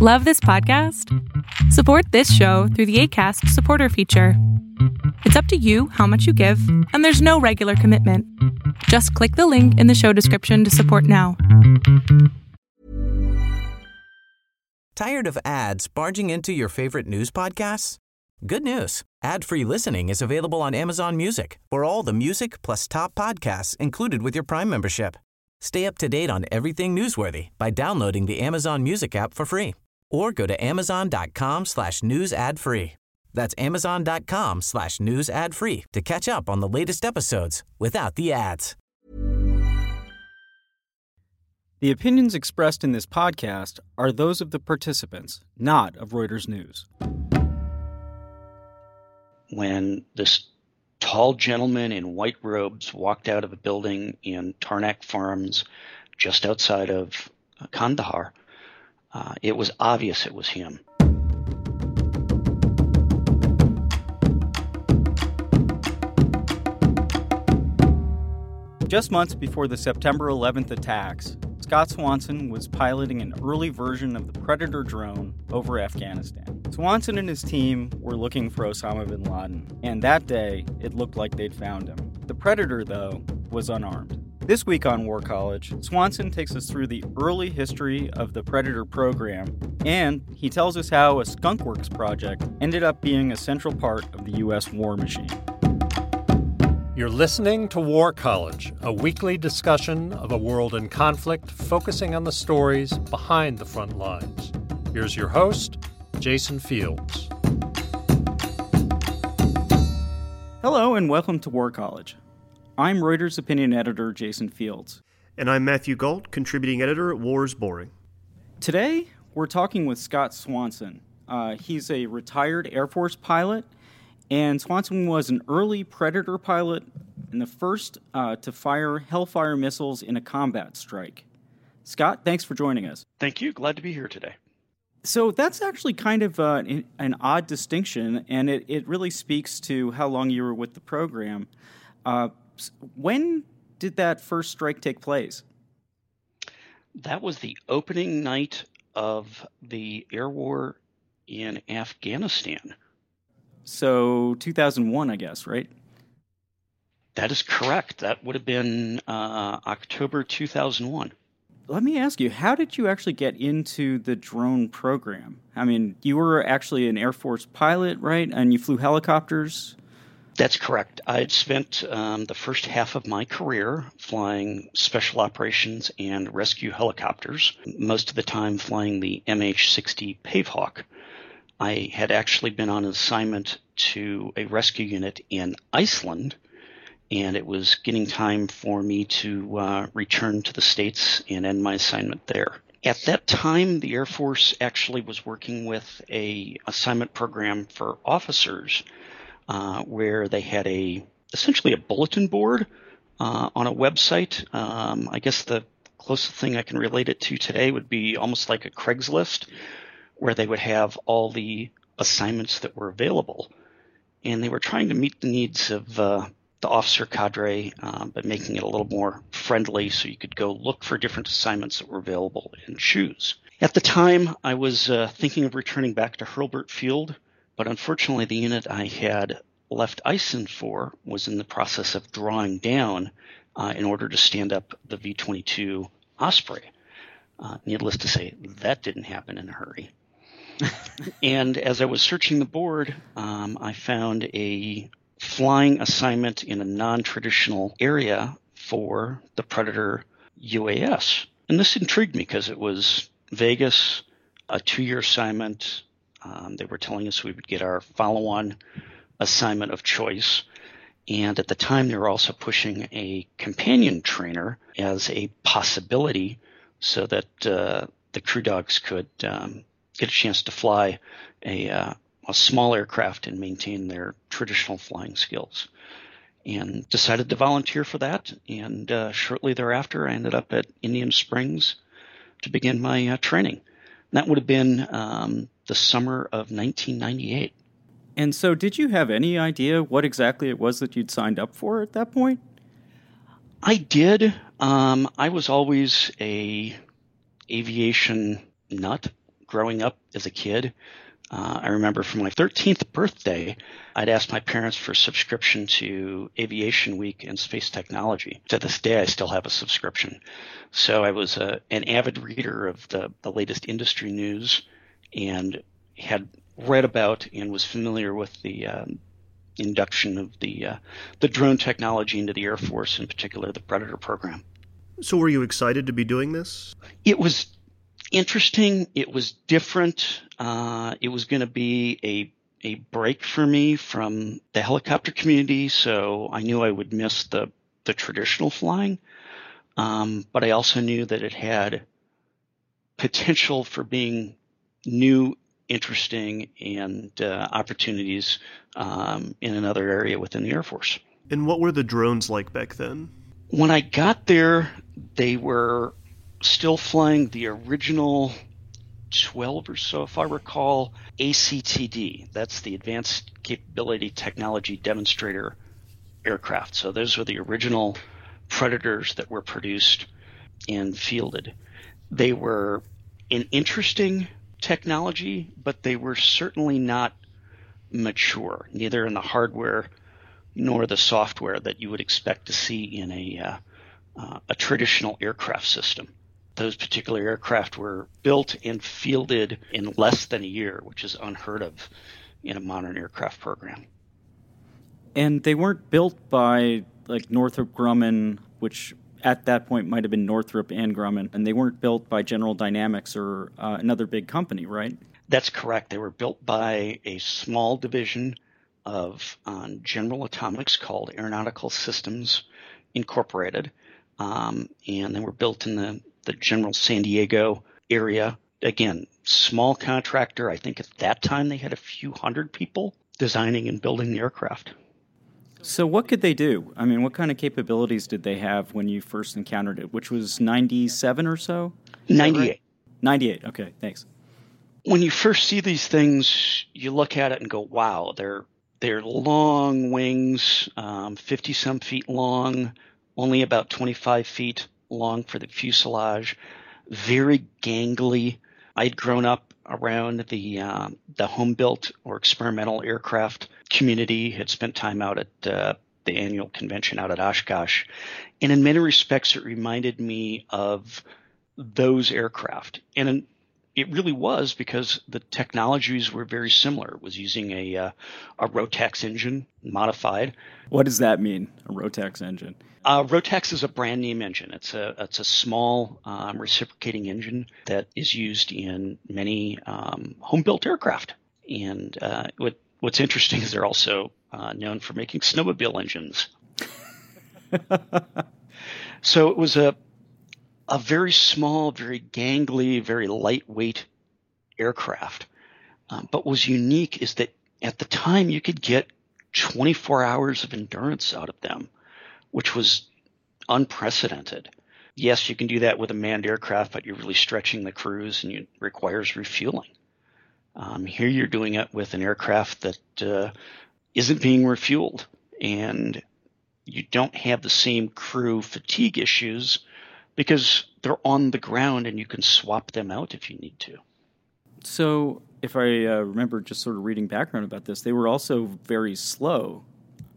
Love this podcast? Support this show through the ACAST supporter feature. It's up to you how much you give, and there's no regular commitment. Just click the link in the show description to support now. Tired of ads barging into your favorite news podcasts? Good news. Ad-free listening is available on Amazon Music for all the music plus top podcasts included with your Prime membership. Stay up to date on everything newsworthy by downloading the Amazon Music app for free or go to amazon.com slash news ad free. That's amazon.com slash news ad free to catch up on the latest episodes without the ads. The opinions expressed in this podcast are those of the participants, not of Reuters News. When this tall gentleman in white robes walked out of a building in Tarnak Farms just outside of Kandahar, uh, it was obvious it was him. Just months before the September 11th attacks, Scott Swanson was piloting an early version of the Predator drone over Afghanistan. Swanson and his team were looking for Osama bin Laden, and that day it looked like they'd found him. The Predator, though, was unarmed. This week on War College, Swanson takes us through the early history of the Predator program, and he tells us how a Skunkworks project ended up being a central part of the U.S. war machine. You're listening to War College, a weekly discussion of a world in conflict focusing on the stories behind the front lines. Here's your host, Jason Fields. Hello, and welcome to War College. I'm Reuters opinion editor Jason Fields. And I'm Matthew Gault, contributing editor at War is Boring. Today, we're talking with Scott Swanson. Uh, he's a retired Air Force pilot and Swanson was an early Predator pilot and the first uh, to fire Hellfire missiles in a combat strike. Scott, thanks for joining us. Thank you. Glad to be here today. So that's actually kind of uh, an odd distinction, and it, it really speaks to how long you were with the program. Uh, when did that first strike take place? That was the opening night of the air war in Afghanistan. So 2001, I guess, right? That is correct. That would have been uh, October 2001. Let me ask you, how did you actually get into the drone program? I mean, you were actually an Air Force pilot, right? And you flew helicopters? That's correct. I had spent um, the first half of my career flying special operations and rescue helicopters, most of the time flying the MH 60 Pavehawk. I had actually been on assignment to a rescue unit in Iceland, and it was getting time for me to uh, return to the States and end my assignment there. At that time, the Air Force actually was working with a assignment program for officers uh, where they had a essentially a bulletin board uh, on a website. Um, I guess the closest thing I can relate it to today would be almost like a Craigslist, where they would have all the assignments that were available. And they were trying to meet the needs of uh, the officer cadre, uh, but making it a little more friendly so you could go look for different assignments that were available and choose. At the time, I was uh, thinking of returning back to Hurlburt Field, but unfortunately, the unit I had left ISIN for was in the process of drawing down uh, in order to stand up the V 22 Osprey. Uh, needless to say, that didn't happen in a hurry and as I was searching the board, um, I found a flying assignment in a non traditional area for the Predator UAS. And this intrigued me because it was Vegas, a two year assignment. Um, they were telling us we would get our follow on assignment of choice. And at the time, they were also pushing a companion trainer as a possibility so that uh, the crew dogs could um, get a chance to fly a, uh, a small aircraft and maintain their traditional flying skills. And decided to volunteer for that. And uh, shortly thereafter, I ended up at Indian Springs to begin my uh, training. And that would have been um, the summer of 1998. And so, did you have any idea what exactly it was that you'd signed up for at that point? I did. Um, I was always a aviation nut growing up as a kid. Uh, I remember for my 13th birthday, I'd asked my parents for a subscription to Aviation Week and Space Technology. To this day, I still have a subscription. So I was a, uh, an avid reader of the, the latest industry news and had read about and was familiar with the um, induction of the uh, the drone technology into the Air Force, in particular the Predator program. So, were you excited to be doing this? It was interesting. It was different. Uh, it was going to be a a break for me from the helicopter community, so I knew I would miss the the traditional flying. Um, but I also knew that it had potential for being new, interesting, and uh, opportunities um, in another area within the Air Force. And what were the drones like back then? When I got there, they were still flying the original 12 or so, if I recall, ACTD. That's the Advanced Capability Technology Demonstrator aircraft. So those were the original Predators that were produced and fielded. They were an interesting technology, but they were certainly not mature, neither in the hardware nor the software that you would expect to see in a uh, uh, a traditional aircraft system. Those particular aircraft were built and fielded in less than a year, which is unheard of in a modern aircraft program. And they weren't built by like Northrop Grumman, which at that point might have been Northrop and Grumman, and they weren't built by General Dynamics or uh, another big company, right? That's correct. They were built by a small division of um, General Atomics called Aeronautical Systems Incorporated, um, and they were built in the, the general San Diego area. Again, small contractor. I think at that time they had a few hundred people designing and building the aircraft. So, what could they do? I mean, what kind of capabilities did they have when you first encountered it, which was 97 or so? 98. Right? 98, okay, thanks. When you first see these things, you look at it and go, wow, they're, they're long wings, um, 50 some feet long, only about 25 feet long for the fuselage, very gangly. I'd grown up around the uh, the home built or experimental aircraft community. Had spent time out at uh, the annual convention out at Oshkosh, and in many respects, it reminded me of those aircraft. And it really was because the technologies were very similar. It was using a uh, a Rotax engine modified. What does that mean? A Rotax engine? Uh, Rotax is a brand name engine. It's a it's a small um, reciprocating engine that is used in many um, home built aircraft. And uh, what's interesting is they're also uh, known for making snowmobile engines. so it was a a very small, very gangly, very lightweight aircraft. Um, but was unique is that at the time you could get 24 hours of endurance out of them which was unprecedented. Yes, you can do that with a manned aircraft, but you're really stretching the crews and it requires refueling. Um, here you're doing it with an aircraft that uh, not being refueled, and you don't have the same crew fatigue issues because they're on the ground and you can swap them out if you need to. So, if I uh, remember just sort of reading background about this, they were also very slow,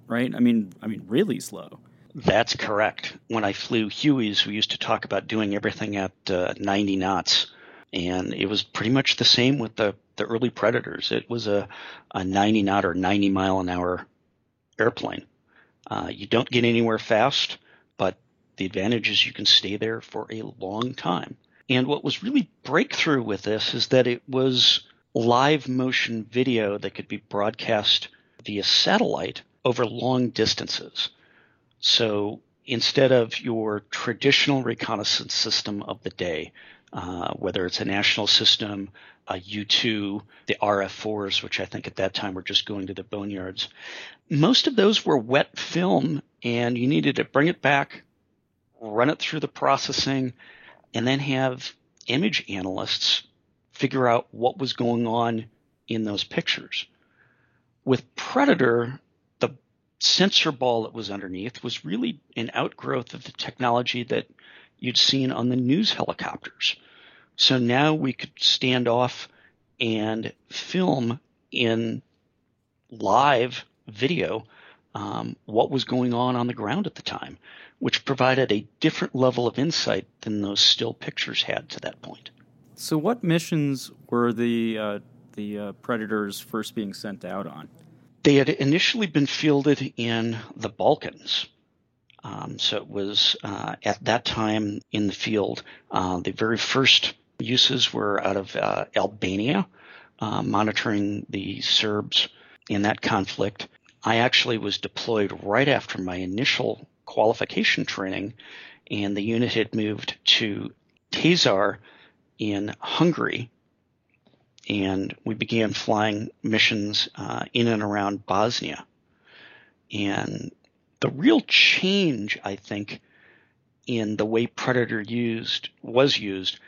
right? I mean, I mean, really slow. That's correct. When I flew Hueys, we used to talk about doing everything at uh, 90 knots, and it was pretty much the same with the the early Predators. It was a, a 90 knot or 90 mile an hour airplane. Uh, you don't get anywhere fast, but the advantage is you can stay there for a long time. And what was really breakthrough with this is that it was live motion video that could be broadcast via satellite over long distances. So instead of your traditional reconnaissance system of the day, uh, whether it's a national system, a U2, the RF4s, which I think at that time were just going to the boneyards, most of those were wet film, and you needed to bring it back, run it through the processing, and then have image analysts figure out what was going on in those pictures. With Predator, the sensor ball that was underneath was really an outgrowth of the technology that you'd seen on the news helicopters. So now we could stand off and film in live video um, what was going on on the ground at the time, which provided a different level of insight than those still pictures had to that point. So, what missions were the uh, the uh, Predators first being sent out on? They had initially been fielded in the Balkans. Um, so it was uh, at that time in the field. Uh, the very first uses were out of uh, Albania, uh, monitoring the Serbs in that conflict. I actually was deployed right after my initial qualification training, and the unit had moved to Taszar in Hungary, and we began flying missions uh, in and around Bosnia. And the real change, I think, in the way Predator used was used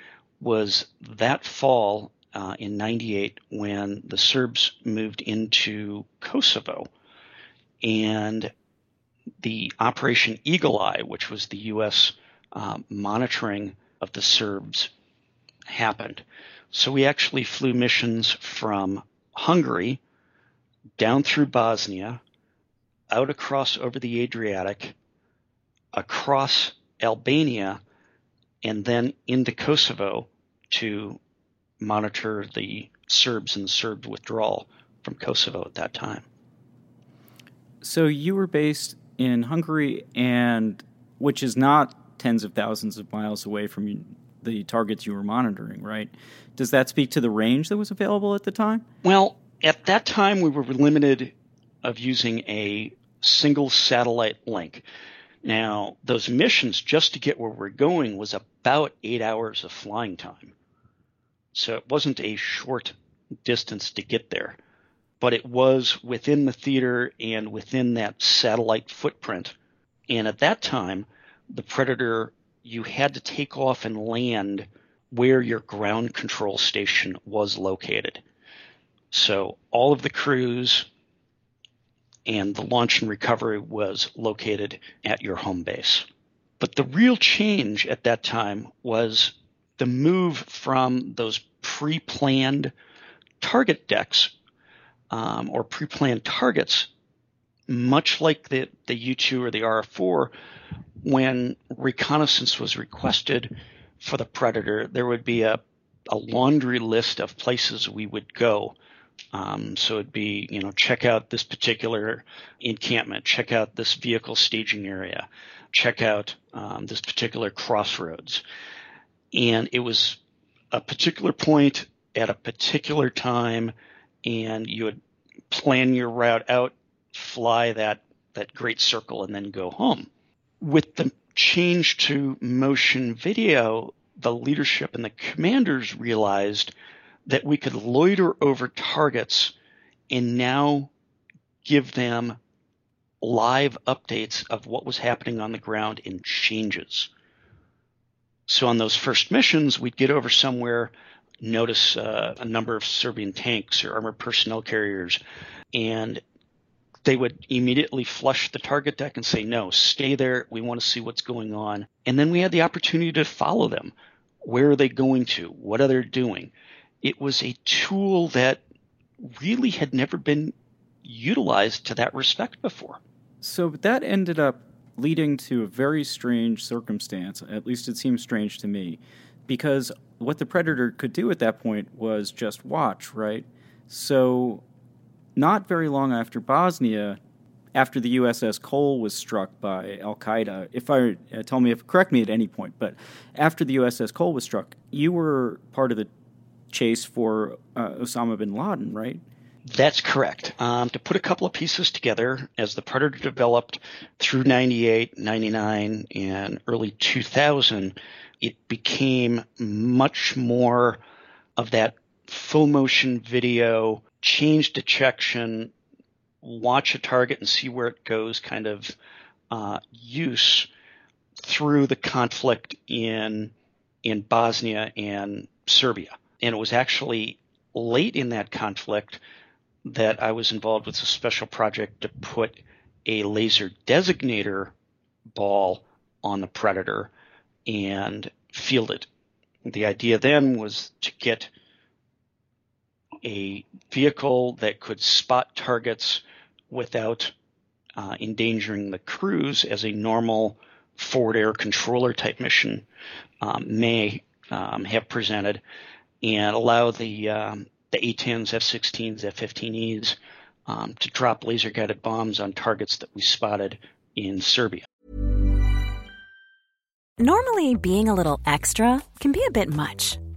was that fall uh, in '98 when the Serbs moved into Kosovo, and the Operation Eagle Eye, which was the U.S. Uh, monitoring of the Serbs, happened. So we actually flew missions from Hungary down through Bosnia, out across over the Adriatic, across Albania, and then into Kosovo to monitor the Serbs and Serb withdrawal from Kosovo at that time. So you were based in Hungary, and which is not tens of thousands of miles away from the targets you were monitoring, right? Does that speak to the range that was available at the time? Well, at that time we were limited of using a single satellite link. Now, those missions just to get where we're going was about eight hours of flying time. So it wasn't a short distance to get there, but it was within the theater and within that satellite footprint. And at that time, the Predator, you had to take off and land where your ground control station was located. So all of the crews and the launch and recovery was located at your home base. But the real change at that time was the move from those pre planned target decks um, or pre planned targets, much like the, the U 2 or the RF4, when reconnaissance was requested for the Predator, there would be a, a laundry list of places we would go. Um, so it'd be, you know, check out this particular encampment, check out this vehicle staging area, check out um, this particular crossroads. And it was a particular point at a particular time, and you would plan your route out, fly that, that great circle, and then go home. With the change to motion video, the leadership and the commanders realized that we could loiter over targets and now give them live updates of what was happening on the ground in changes. So on those first missions, we'd get over somewhere, notice uh, a number of Serbian tanks or armored personnel carriers, and they would immediately flush the target deck and say, no, stay there. We want to see what's going on. And then we had the opportunity to follow them. Where are they going to? What are they doing? It was a tool that really had never been utilized to that respect before. So that ended up leading to a very strange circumstance. At least it seems strange to me. Because what the Predator could do at that point was just watch, right? So not very long after Bosnia, after the USS Cole was struck by Al Qaeda, if I uh, tell me if correct me at any point, but after the USS Cole was struck, you were part of the chase for uh, Osama bin Laden, right? That's correct. Um, to put a couple of pieces together, as the Predator developed through 98, 99, and early 2000, it became much more of that full motion video change detection, watch a target and see where it goes kind of uh, use through the conflict in in Bosnia and Serbia. And it was actually late in that conflict that I was involved with a special project to put a laser designator ball on the Predator and field it. The idea then was to get a vehicle that could spot targets without uh, endangering the crews as a normal forward air controller type mission um, may um, have presented and allow the um, the A-10s, F-16s, F-15Es um, to drop laser guided bombs on targets that we spotted in Serbia. Normally, being a little extra can be a bit much,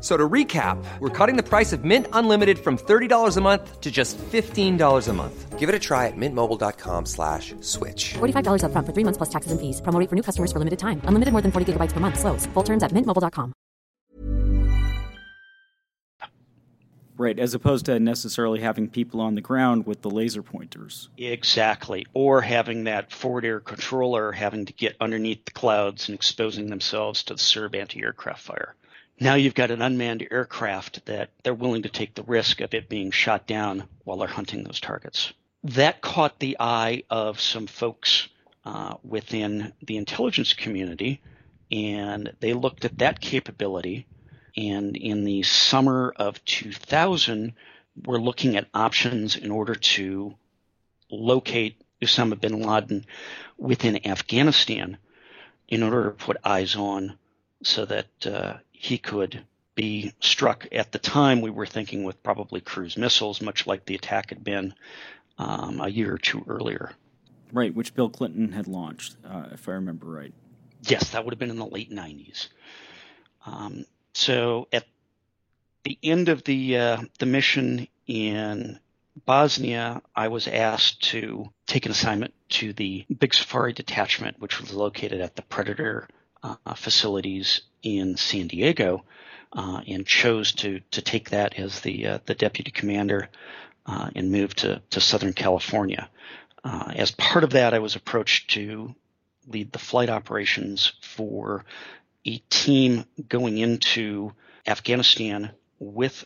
So to recap, we're cutting the price of Mint Unlimited from $30 a month to just $15 a month. Give it a try at mintmobile.com slash switch. $45 up front for three months plus taxes and fees. Promo rate for new customers for limited time. Unlimited more than 40 gigabytes per month. Slows. Full terms at mintmobile.com. Right, as opposed to necessarily having people on the ground with the laser pointers. Exactly. Or having that forward air controller having to get underneath the clouds and exposing themselves to the Serb anti-aircraft fire. Now you've got an unmanned aircraft that they're willing to take the risk of it being shot down while they're hunting those targets. That caught the eye of some folks uh, within the intelligence community, and they looked at that capability. And in the summer of 2000, we're looking at options in order to locate Osama bin Laden within Afghanistan in order to put eyes on so that uh, he could be struck at the time we were thinking with probably cruise missiles, much like the attack had been um, a year or two earlier. Right, which Bill Clinton had launched, uh, if I remember right. Yes, that would have been in the late 90s. Um, so at the end of the uh, the mission in Bosnia, I was asked to take an assignment to the Big Safari detachment, which was located at the Predator uh, facilities in San Diego, uh, and chose to to take that as the uh, the deputy commander uh, and move to to Southern California. Uh, as part of that, I was approached to lead the flight operations for a team going into Afghanistan with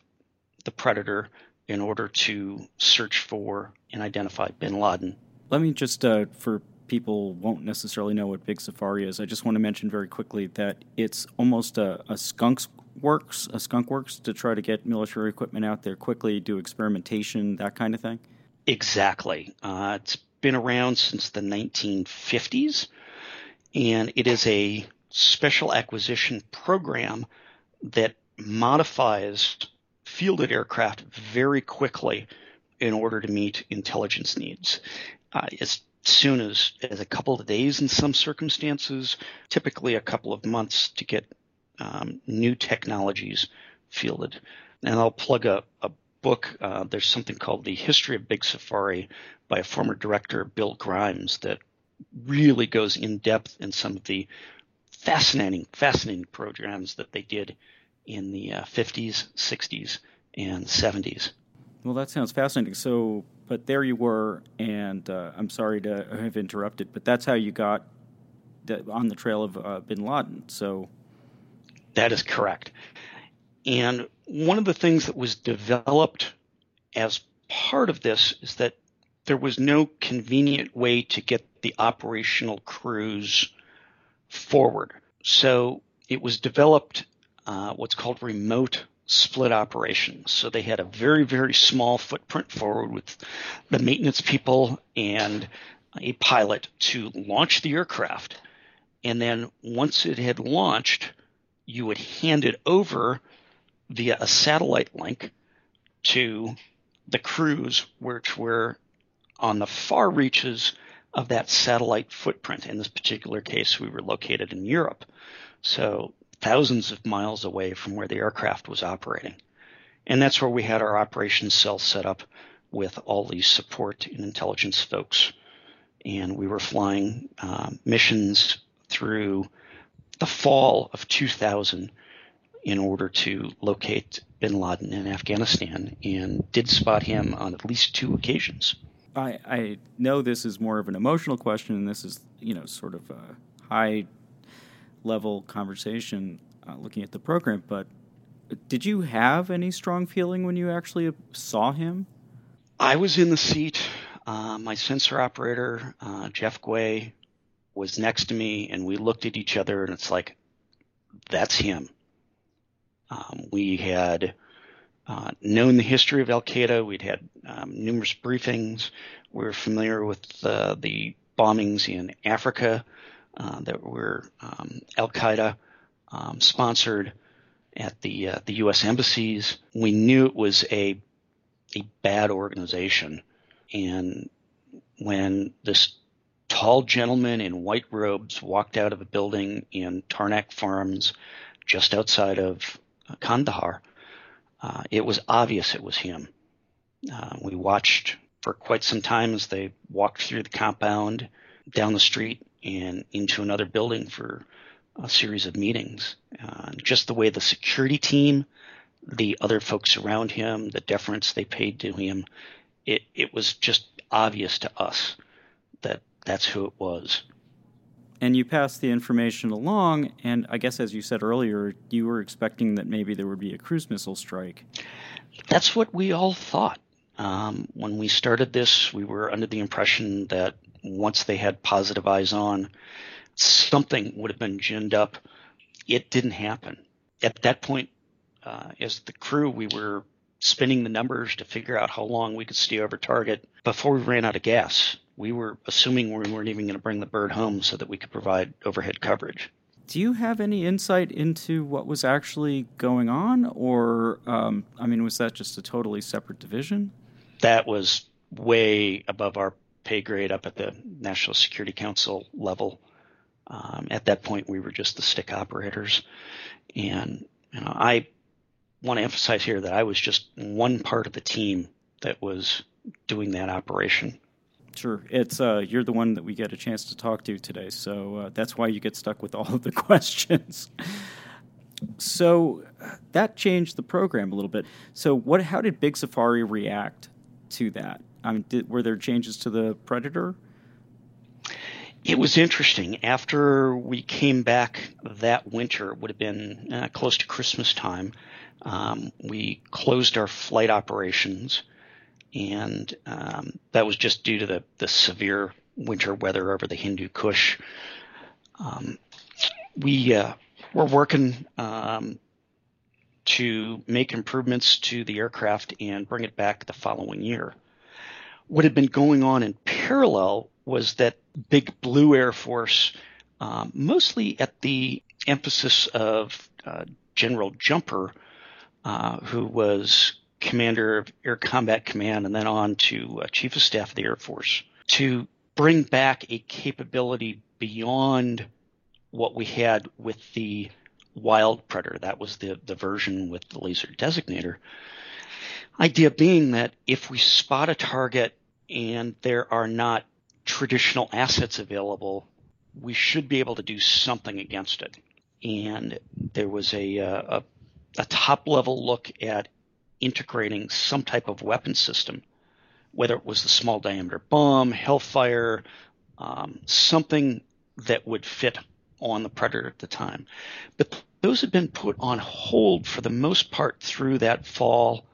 the Predator in order to search for and identify bin Laden. Let me just, uh, for people won't necessarily know what Big Safari is, I just want to mention very quickly that it's almost a, a skunk's works, a skunk works to try to get military equipment out there quickly, do experimentation, that kind of thing. Exactly. Uh, it's been around since the 1950s, and it is a special acquisition program that modifies fielded aircraft very quickly in order to meet intelligence needs. Uh, as soon as, as a couple of days in some circumstances, typically a couple of months to get um, new technologies fielded. And I'll plug a, a book. Uh, there's something called The History of Big Safari by a former director, Bill Grimes, that really goes in depth in some of the fascinating, fascinating programs that they did in the uh, 50s, 60s, and 70s. Well, that sounds fascinating. So, but there you were, and uh, I'm sorry to have interrupted, but that's how you got the, on the trail of uh, Bin Laden. So, that is correct. And one of the things that was developed as part of this is that there was no convenient way to get the operational crews forward. So it was developed uh, what's called remote split operations. So they had a very, very small footprint forward with the maintenance people and a pilot to launch the aircraft. And then once it had launched, you would hand it over via a satellite link to the crews, which were on the far reaches of that satellite footprint. In this particular case, we were located in Europe. So thousands of miles away from where the aircraft was operating. And that's where we had our operations cell set up with all these support and intelligence folks. And we were flying uh, missions through the fall of 2000 in order to locate bin Laden in Afghanistan and did spot him on at least two occasions. I, I know this is more of an emotional question, and this is, you know, sort of a high level conversation uh, looking at the program, but did you have any strong feeling when you actually saw him? I was in the seat. Uh, my sensor operator, uh, Jeff Guay, was next to me, and we looked at each other, and it's like, that's him. Um, we had uh, known the history of Al Qaeda. We'd had um, numerous briefings. We were familiar with uh, the bombings in Africa uh, that were um, Al Qaeda um, sponsored at the uh, the U.S. embassies. We knew it was a a bad organization, and when this tall gentleman in white robes walked out of a building in Tarnak Farms, just outside of Kandahar, uh, it was obvious it was him. Uh, we watched for quite some time as they walked through the compound, down the street, and into another building for a series of meetings. Uh, just the way the security team, the other folks around him, the deference they paid to him, it, it was just obvious to us that that's who it was and you passed the information along. And I guess, as you said earlier, you were expecting that maybe there would be a cruise missile strike. That's what we all thought. Um, when we started this, we were under the impression that once they had positive eyes on, something would have been ginned up. It didn't happen. At that point, uh, as the crew, we were spinning the numbers to figure out how long we could stay over target before we ran out of gas we were assuming we weren't even going to bring the bird home so that we could provide overhead coverage. Do you have any insight into what was actually going on, or um, I mean, was that just a totally separate division? That was way above our pay grade, up at the National Security Council level. Um, at that point, we were just the stick operators, and you know, I want to emphasize here that I was just one part of the team that was doing that operation. Sure, it's uh, you're the one that we get a chance to talk to today, so uh, that's why you get stuck with all of the questions. so that changed the program a little bit. So what? How did Big Safari react to that? I mean, did, were there changes to the Predator? It was interesting. After we came back that winter, it would have been uh, close to Christmas time. Um, we closed our flight operations and um, that was just due to the, the severe winter weather over the Hindu Kush. Um, we uh, were working um, to make improvements to the aircraft and bring it back the following year. What had been going on in parallel was that Big Blue Air Force, um, mostly at the emphasis of uh, General Jumper, uh, who was commander of Air Combat Command and then on to uh, Chief of Staff of the Air Force to bring back a capability beyond what we had with the Wild Predator. That was the, the version with the laser designator. Idea being that if we spot a target and there are not traditional assets available, we should be able to do something against it. And there was a, uh, a, a top level look at integrating some type of weapon system, whether it was the small diameter bomb, Hellfire, um, something that would fit on the Predator at the time. But those had been put on hold for the most part through that fall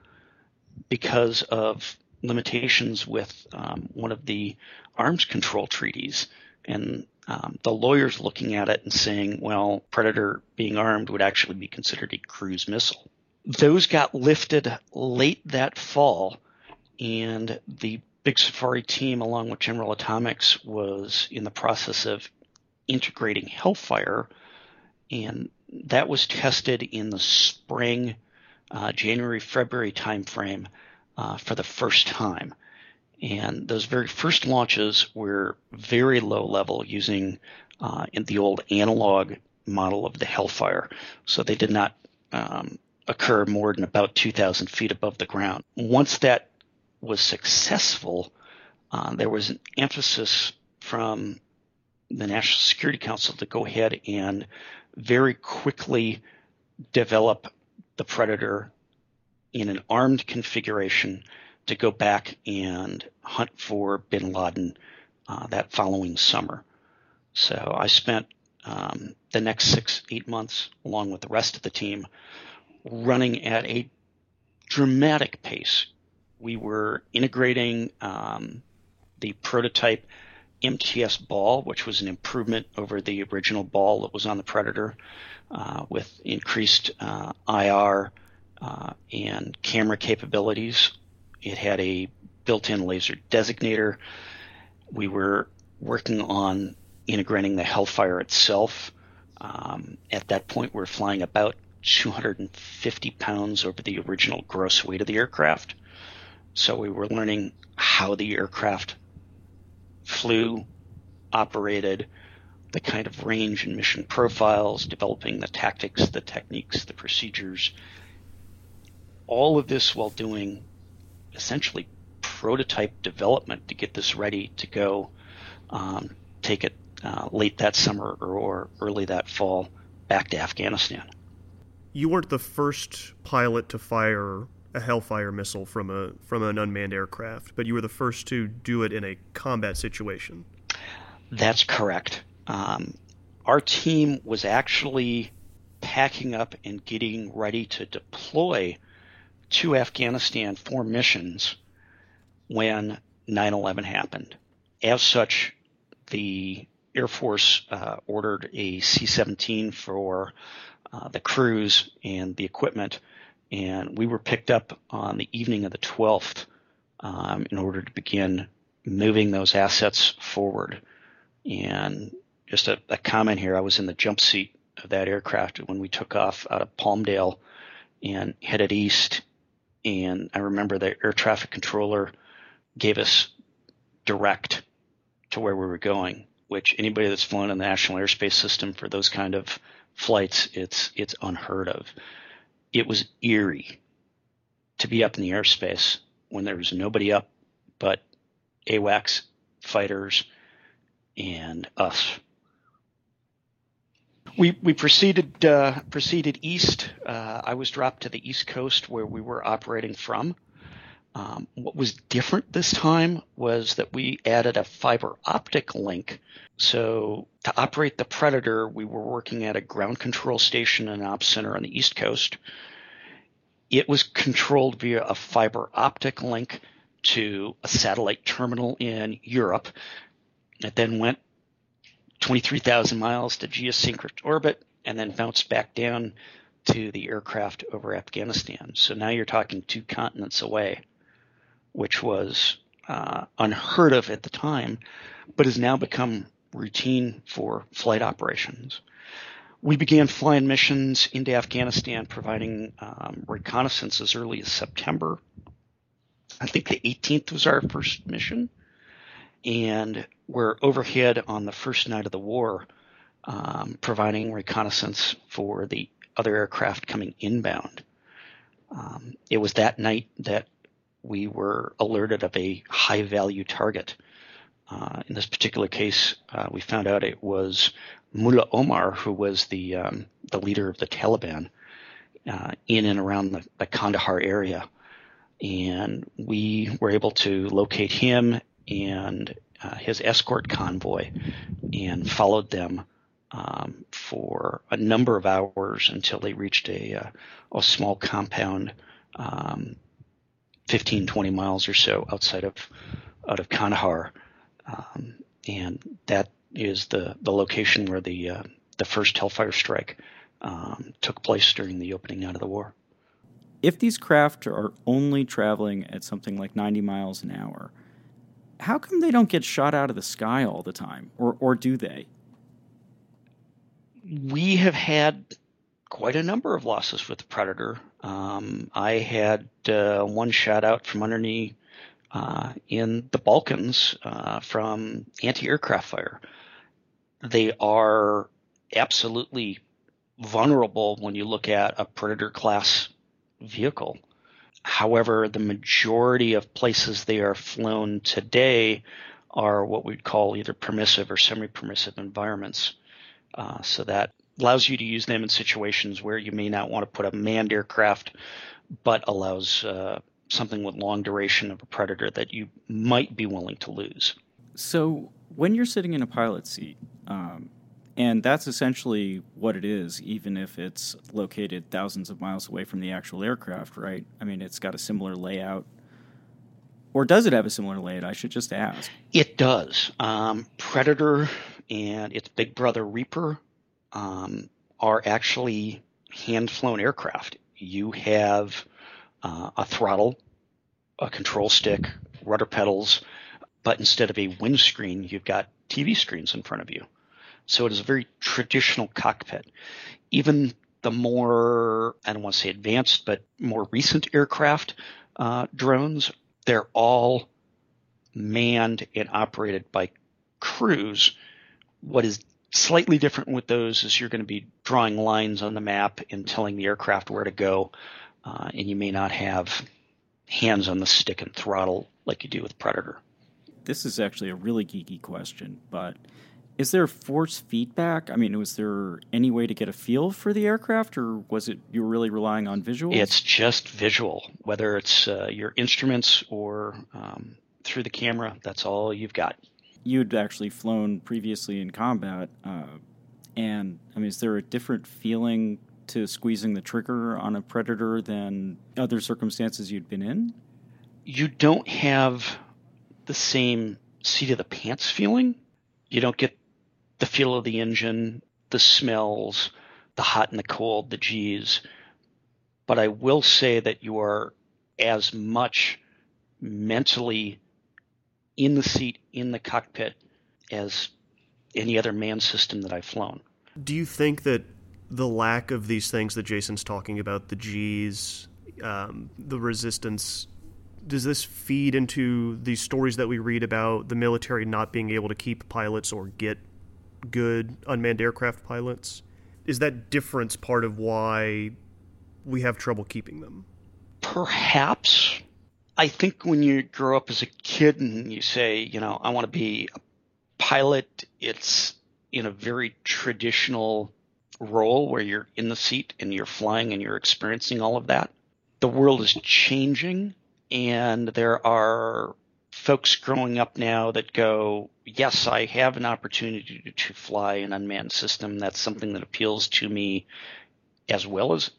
because of limitations with um, one of the arms control treaties. And um, the lawyers looking at it and saying, well, Predator being armed would actually be considered a cruise missile. Those got lifted late that fall, and the Big Safari team, along with General Atomics, was in the process of integrating Hellfire, and that was tested in the spring, uh, January February timeframe uh, for the first time. And those very first launches were very low level using uh, the old analog model of the Hellfire. So they did not um, occur more than about 2,000 feet above the ground. Once that was successful, uh, there was an emphasis from the National Security Council to go ahead and very quickly develop the Predator in an armed configuration to go back and hunt for bin Laden uh, that following summer. So I spent um, the next six, eight months, along with the rest of the team, running at a dramatic pace. We were integrating um, the prototype MTS ball, which was an improvement over the original ball that was on the Predator, uh, with increased uh, IR uh, and camera capabilities. It had a built-in laser designator. We were working on integrating the Hellfire itself. Um, at that point, we we're flying about 250 pounds over the original gross weight of the aircraft. So we were learning how the aircraft flew, operated, the kind of range and mission profiles, developing the tactics, the techniques, the procedures. All of this while doing essentially prototype development to get this ready to go, um, take it uh, late that summer or, or early that fall back to Afghanistan. You weren't the first pilot to fire a Hellfire missile from a from an unmanned aircraft, but you were the first to do it in a combat situation. That's correct. Um, our team was actually packing up and getting ready to deploy to Afghanistan for missions when 9/11 happened. As such, the Air Force uh, ordered a C-17 for uh, the crews and the equipment and we were picked up on the evening of the 12th um, in order to begin moving those assets forward. And just a, a, comment here: I was in the jump seat of that aircraft when we took off out of Palmdale and headed east. And I remember the air traffic controller gave us direct to where we were going. Which anybody that's flown in the National Airspace System for those kind of flights, it's it's unheard of it was eerie to be up in the airspace when there was nobody up but AWACS fighters and us. We we proceeded uh, proceeded east. Uh, I was dropped to the east coast where we were operating from. Um, what was different this time was that we added a fiber optic link. So to operate the Predator, we were working at a ground control station and ops center on the East Coast. It was controlled via a fiber optic link to a satellite terminal in Europe. It then went 23,000 miles to geosynchronous orbit and then bounced back down to the aircraft over Afghanistan. So now you're talking two continents away which was uh, unheard of at the time, but has now become routine for flight operations. We began flying missions into Afghanistan, providing um, reconnaissance as early as September. I think the 18th was our first mission, and we're overhead on the first night of the war, um, providing reconnaissance for the other aircraft coming inbound. Um, it was that night that we were alerted of a high value target. Uh, in this particular case, uh, we found out it was Mullah Omar, who was the um, the leader of the Taliban uh, in and around the, the, Kandahar area, and we were able to locate him and uh, his escort convoy, and followed them um, for a number of hours until they reached a uh, a small compound um, 15, 20 miles or so outside of out of Kandahar, um, and that is the the location where the uh, the first Hellfire strike um, took place during the opening out of the war. If these craft are only traveling at something like 90 miles an hour, how come they don't get shot out of the sky all the time, or or do they? We have had quite a number of losses with the Predator. Um, I had uh, one shot out from underneath uh, in the Balkans uh, from anti-aircraft fire. They are absolutely vulnerable when you look at a Predator class vehicle. However, the majority of places they are flown today are what we'd call either permissive or semi permissive environments. Uh, so that allows you to use them in situations where you may not want to put a manned aircraft, but allows uh, something with long duration of a predator that you might be willing to lose. So when you're sitting in a pilot seat, um, and that's essentially what it is, even if it's located thousands of miles away from the actual aircraft, right? I mean, it's got a similar layout. Or does it have a similar layout? I should just ask. It does. Um, Predator and its big brother Reaper um, are actually hand flown aircraft. You have uh, a throttle, a control stick, rudder pedals, but instead of a windscreen, you've got TV screens in front of you. So it is a very traditional cockpit. Even the more, I don't want to say advanced, but more recent aircraft uh, drones, they're all manned and operated by crews. What is slightly different with those is you're going to be drawing lines on the map and telling the aircraft where to go, uh, and you may not have hands on the stick and throttle like you do with Predator. This is actually a really geeky question, but is there force feedback? I mean, was there any way to get a feel for the aircraft, or was it you were really relying on visual? It's just visual, whether it's uh, your instruments or um, through the camera. That's all you've got. You'd actually flown previously in combat, uh, and I mean, is there a different feeling to squeezing the trigger on a predator than other circumstances you'd been in? You don't have the same seat of the pants feeling. You don't get the feel of the engine, the smells, the hot and the cold, the G's. But I will say that you are as much mentally in the seat, in the cockpit, as any other manned system that I've flown. Do you think that the lack of these things that Jason's talking about, the G's, um, the resistance, does this feed into these stories that we read about the military not being able to keep pilots or get good unmanned aircraft pilots? Is that difference part of why we have trouble keeping them? Perhaps. I think when you grow up as a kid and you say, you know, I want to be a pilot, it's in a very traditional role where you're in the seat and you're flying and you're experiencing all of that. The world is changing and there are folks growing up now that go, yes, I have an opportunity to fly an unmanned system. That's something that appeals to me as well as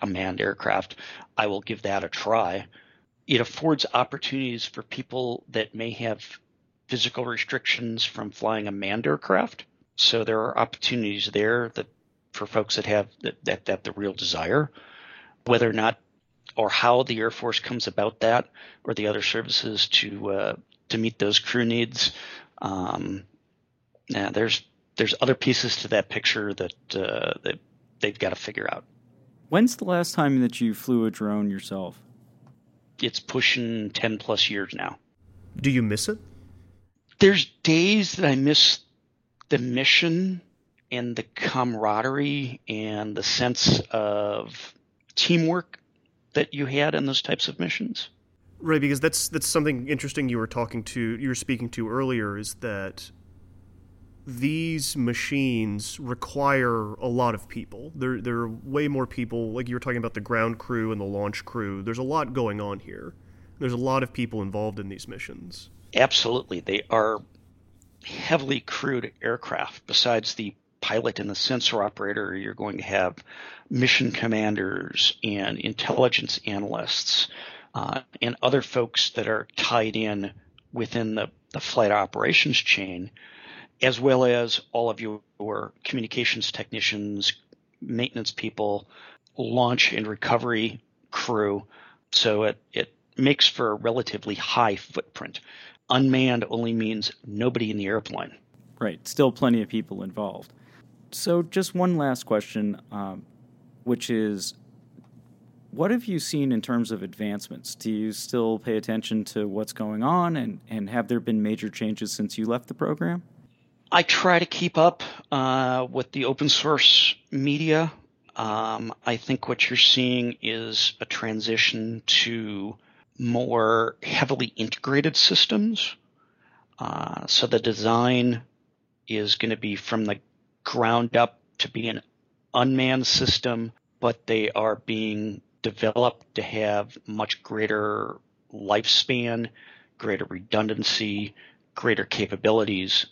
a manned aircraft. I will give that a try. It affords opportunities for people that may have physical restrictions from flying a manned aircraft. So there are opportunities there that for folks that have that, that, that the real desire. Whether or not or how the Air Force comes about that or the other services to uh, to meet those crew needs. Um, yeah, there's there's other pieces to that picture that uh, that they've got to figure out. When's the last time that you flew a drone yourself? It's pushing ten plus years now. Do you miss it? There's days that I miss the mission and the camaraderie and the sense of teamwork that you had in those types of missions? Right, because that's that's something interesting you were talking to you were speaking to earlier is that these machines require a lot of people. There there are way more people like you were talking about the ground crew and the launch crew. There's a lot going on here. There's a lot of people involved in these missions. Absolutely. They are heavily crewed aircraft besides the pilot and the sensor operator, you're going to have mission commanders and intelligence analysts uh, and other folks that are tied in within the, the flight operations chain, as well as all of your communications technicians, maintenance people, launch and recovery crew. So it, it makes for a relatively high footprint. Unmanned only means nobody in the airplane. Right. Still plenty of people involved. So, just one last question, um, which is what have you seen in terms of advancements? Do you still pay attention to what's going on, and, and have there been major changes since you left the program? I try to keep up uh, with the open source media. Um, I think what you're seeing is a transition to more heavily integrated systems. Uh, so the design is going to be from the ground up to be an unmanned system, but they are being developed to have much greater lifespan, greater redundancy, greater capabilities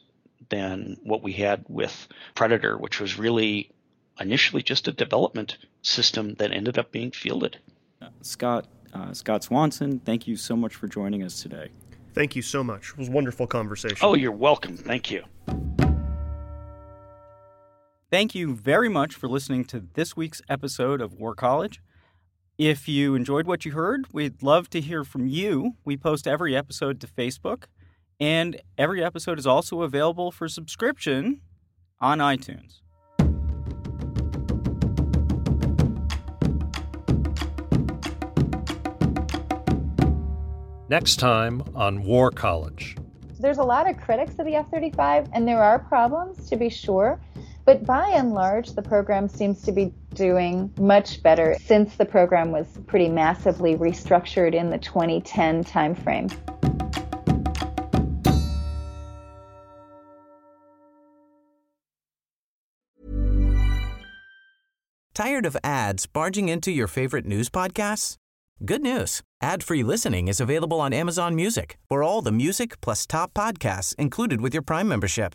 than what we had with Predator, which was really initially just a development system that ended up being fielded. Scott uh, Scott Swanson, thank you so much for joining us today. Thank you so much. It was a wonderful conversation. Oh, you're welcome. Thank you. Thank you very much for listening to this week's episode of War College. If you enjoyed what you heard, we'd love to hear from you. We post every episode to Facebook, and every episode is also available for subscription on iTunes. Next time on War College. There's a lot of critics of the F 35, and there are problems, to be sure. But by and large, the program seems to be doing much better since the program was pretty massively restructured in the 2010 timeframe. Tired of ads barging into your favorite news podcasts? Good news. Ad-free listening is available on Amazon Music for all the music plus top podcasts included with your Prime membership.